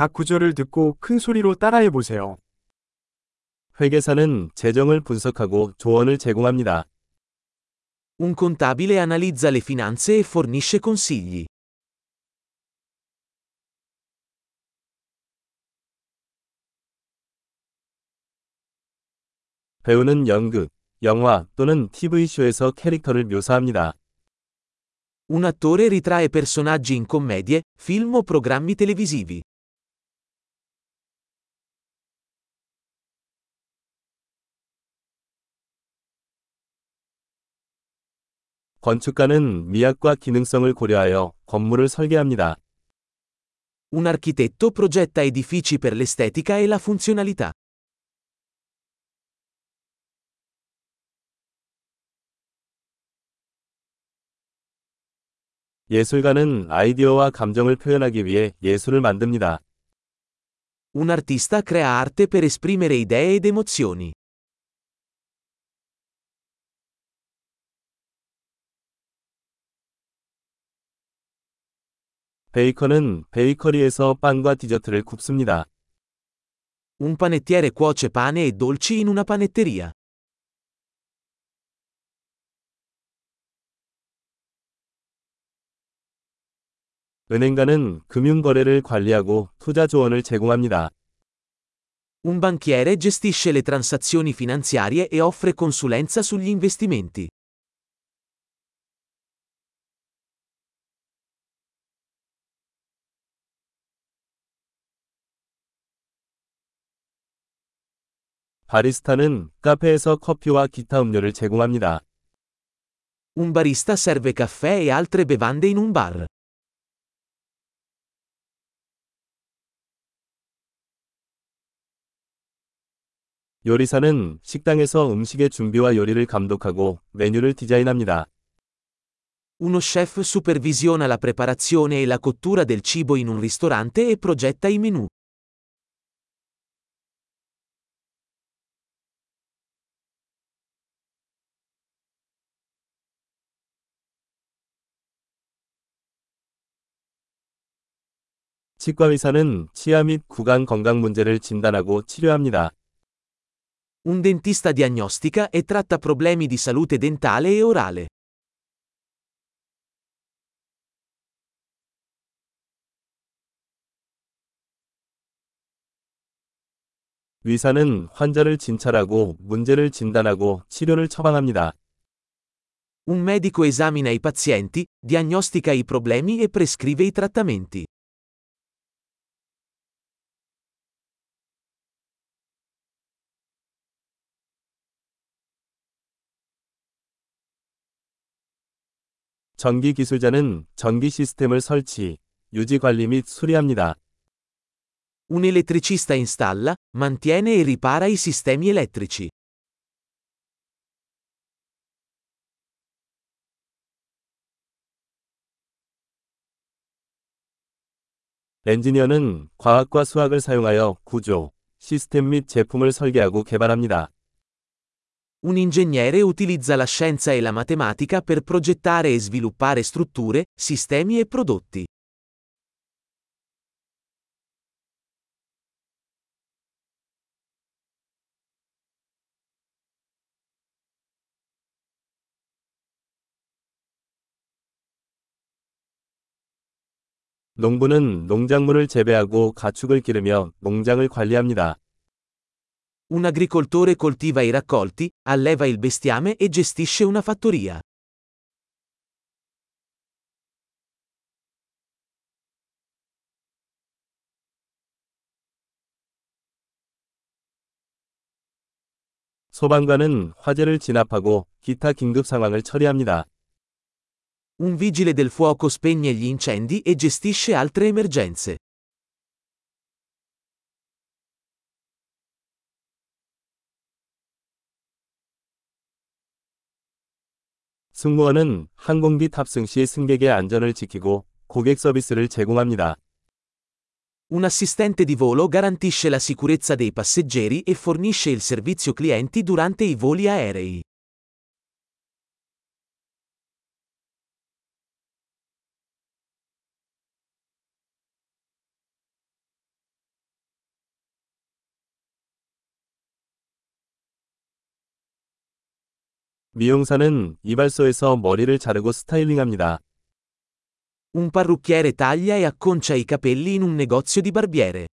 각 구절을 듣고 큰 소리로 따라해 보세요. 회계사는 재정을 분석하고 조언을 제공합니다. Un contabile analizza le finanze e fornisce consigli. 배우는 연극, 영화 또는 TV쇼에서 캐릭터를 묘사합니다. Un attore ritrae personaggi in commedie, film o programmi televisivi. 건축가는 미학과 기능성을 고려하여 건물을 설계합니다. Un architetto progetta edifici per l'estetica e la funzionalità. 예술가는 아이디어와 감정을 표현하기 위해 예술을 만듭니다. Un artista crea arte per esprimere idee ed emozioni. 베이커는 베이커리에서 빵과 디저트를 굽습니다. Un panettiere cuoce pane e dolci in una panetteria. 은행가는 금융거래를 관리하고 투자 조언을 제공합니다. Un banchiere gestisce le transazioni finanziarie e offre consulenza sugli investimenti. 바리스타는 카페에서 커피와 기타 음료를 제공합니다. Un barista serve caffè e altre bevande in un bar. 요리사는 식당에서 음식의 준비와 요리를 감독하고 메뉴를 디자인합니다. Uno chef supervisiona la preparazione e la cottura del cibo in un ristorante e progetta i menù. 치과 의사는 치아 및 구강 건강 문제를 진단하고 치료합니다. Un dentista diagnostica e tratta problemi di salute dentale e orale. 의사는 환자를 진찰하고 문제를 진단하고 치료를 처방합니다. Un medico esamina i pazienti, diagnostica i problemi e prescrive i trattamenti. 전기 기술자는 전기 시스템을 설치, 유지 관리 및 수리합니다. Un elettricista installa, mantiene e ripara i sistemi elettrici. 엔지니어는 과학과 수학을 사용하여 구조, 시스템 및 제품을 설계하고 개발합니다. Un ingegnere utilizza la scienza e la matematica per progettare e sviluppare strutture, sistemi e prodotti. 농부는 농작물을 재배하고 가축을 기르며 농장을 관리합니다. Un agricoltore coltiva i raccolti, alleva il bestiame e gestisce una fattoria. 소방관은 화재를 진압하고 기타 긴급 상황을 처리합니다. Un vigile del fuoco spegne gli incendi e gestisce altre emergenze. 승무원은 항공기 탑승 시 승객의 안전을 지키고 고객 서비스를 제공합니다. Un assistente di volo garantisce la sicurezza dei passeggeri e fornisce il servizio clienti durante i voli aerei. 미용사는 이발소에서 머리를 자르고 스타일링합니다. Un parrucchiere taglia e acconcia i capelli in un negozio di barbiere.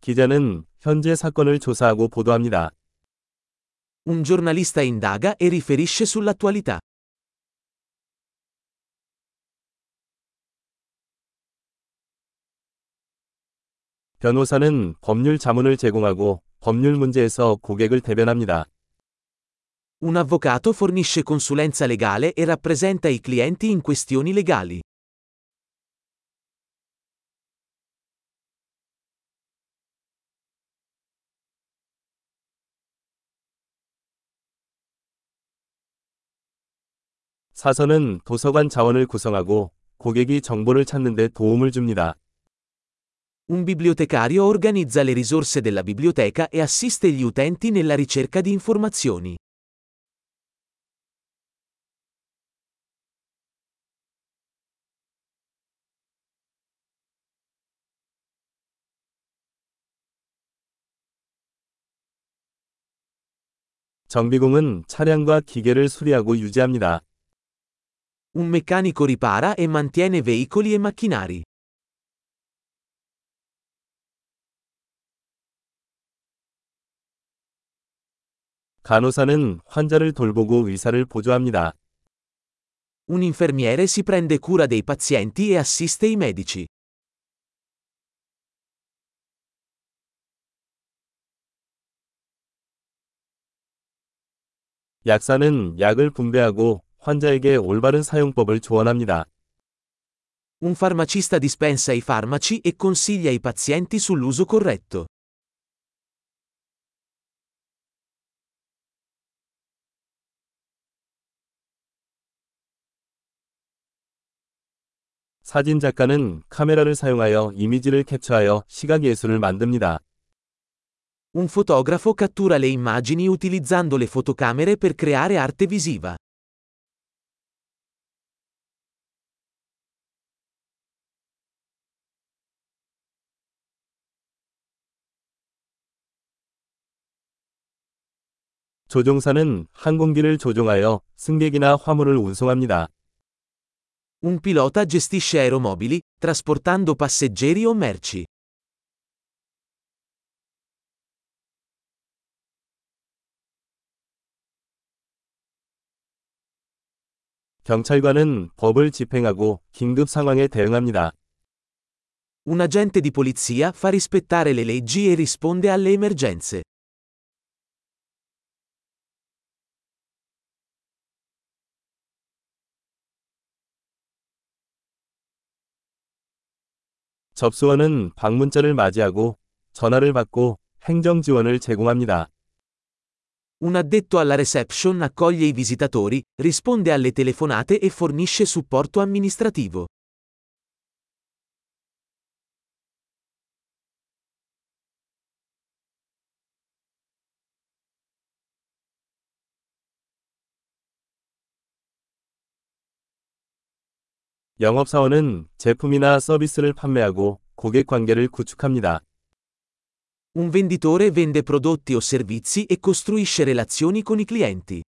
기자는 현재 사건을 조사하고 보도합니다. Un giornalista indaga e riferisce sull'attualità. 변호사는 법률 자문을 제공하고 법률 문제에서 고객을 대변합니다. Un avvocato fornisce consulenza legale e rappresenta i clienti in questioni legali. 사서는 도서관 자원을 구성하고 고객이 정보를 찾는 데 도움을 줍니다. Un bibliotecario organizza le risorse della biblioteca e assiste gli utenti nella ricerca di informazioni. 정비공은 차량과 기계를 수리하고 유지합니다. Un meccanico ripara e mantiene veicoli e macchinari. 간호사는 환자를 돌보고 의사를 보조합니다. Un infermiere si prende cura dei pazienti e assiste i medici. 약사는 약을 분배하고 환자에게 올바른 사용법을 조언합니다. Un farmacista dispensa i farmaci e consiglia i pazienti sull'uso corretto. 사진 작가는 카메라를 사용하여 이미지를 캡처하여 시각 예술을 만듭니다. Un fotografo cattura le immagini utilizzando le fotocamere per creare arte visiva. 조종사는 항공기를 조종하여 승객이나 화물을 운송합니다. Un pilota gestisce aeromobili, trasportando passeggeri o merci. 경찰관은 법을 집행하고 긴급 상황에 대응합니다. Un agente di polizia fa rispettare le leggi e risponde alle emergenze. 접수원은 방문자를 맞이하고 전화를 받고 행정 지원을 제공합니다. Un addetto alla reception accoglie i visitatori, risponde alle telefonate e fornisce supporto amministrativo. 영업사원은 제품이나 서비스를 판매하고 고객 관계를 구축합니다. Un venditore vende prodotti o servizi e costruisce relazioni con i clienti.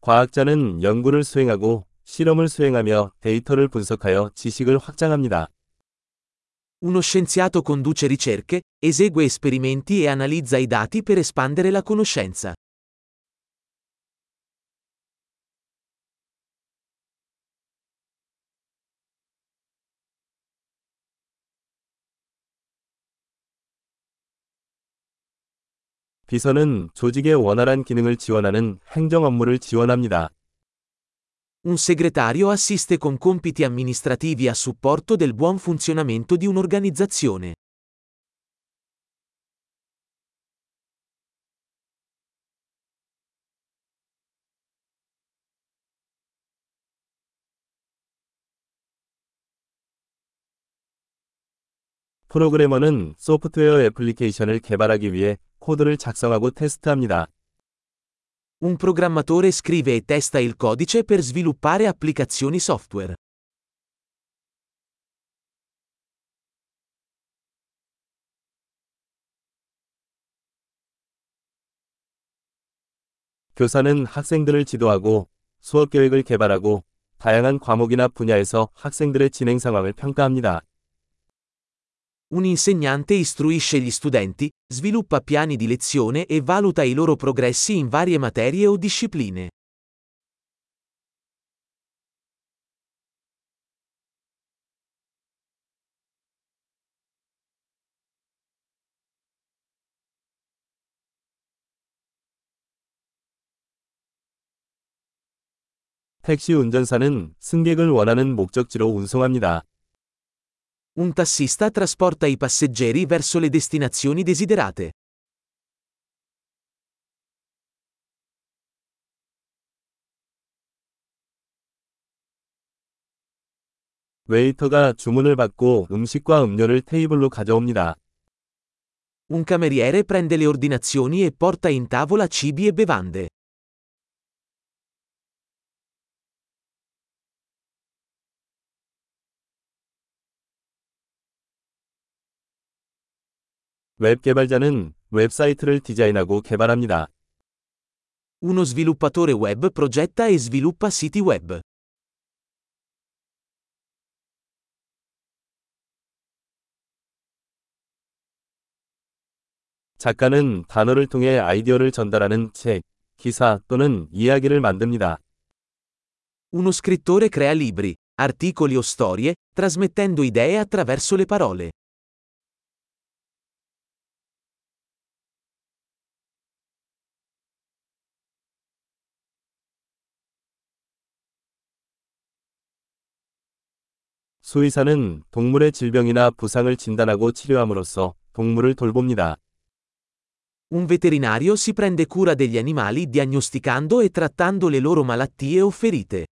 과학자는 연구를 수행하고 실험을 수행하며 데이터를 분석하여 지식을 확장합니다. Uno scienziato conduce ricerche, esegue esperimenti e analizza i dati per espandere la conoscenza. 비서는 조직의 원활한 기능을 지원하는 행정 업무를 지원합니다. Un segretario assiste con compiti amministrativi a supporto del buon funzionamento di un'organizzazione. 프로그래머는 소프트웨어 애플리케이션을 개발하기 위해 코드를 작성하고 테스트합니다. Un programmatore scrive e testa il codice per sviluppare applicazioni software. 교사는 학생들을 지도하고 수업 계획을 개발하고 다양한 과목이나 분야에서 학생들의 진행 상황을 평가합니다. Un insegnante istruisce gli studenti, sviluppa piani di lezione e valuta i loro progressi in varie materie o discipline. 택시 운전사는 승객을 원하는 목적지로 운송합니다. Un tassista trasporta i passeggeri verso le destinazioni desiderate. 웨이터가 주문을 받고 음식과 음료를 테이블로 가져옵니다. Un cameriere prende le ordinazioni e porta in tavola cibi e bevande. 웹 개발자는 웹사이트를 디자인하고 개발합니다. Uno sviluppatore web progetta e sviluppa siti web. 작가는 단어를 통해 아이디어를 전달하는 책, 기사 또는 이야기를 만듭니다. Uno scrittore crea libri, articoli o storie, trasmettendo idee attraverso le parole. 수의사는 동물의 질병이나 부상을 진단하고 치료함으로써 동물을 돌봅니다. Un veterinario si prende cura degli animali diagnosticando e trattando le loro malattie o ferite.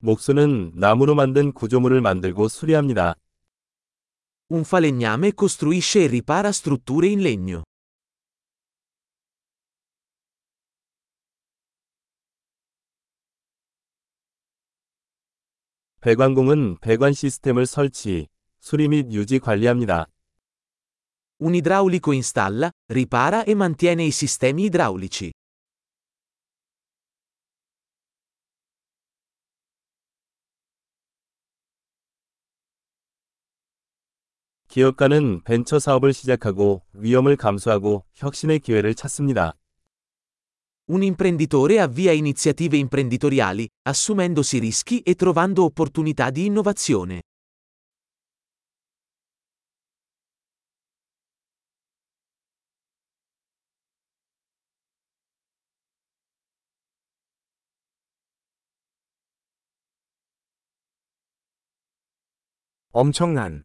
목수는 나무로 만든 구조물을 만들고 수리합니다. Un falegname costruisce e ripara strutture in legno. 배관공은 배관 시스템을 설치, 수리 및 유지 관리합니다. Un idraulico installa, ripara e mantiene i sistemi idraulici. 기업가는 벤처 사업을 시작하고 위험을 감수하고 혁신의 기회를 찾습니다. Un imprenditore avvia iniziative imprenditoriali, assumendosi rischi e trovando opportunità di innovazione. 엄청난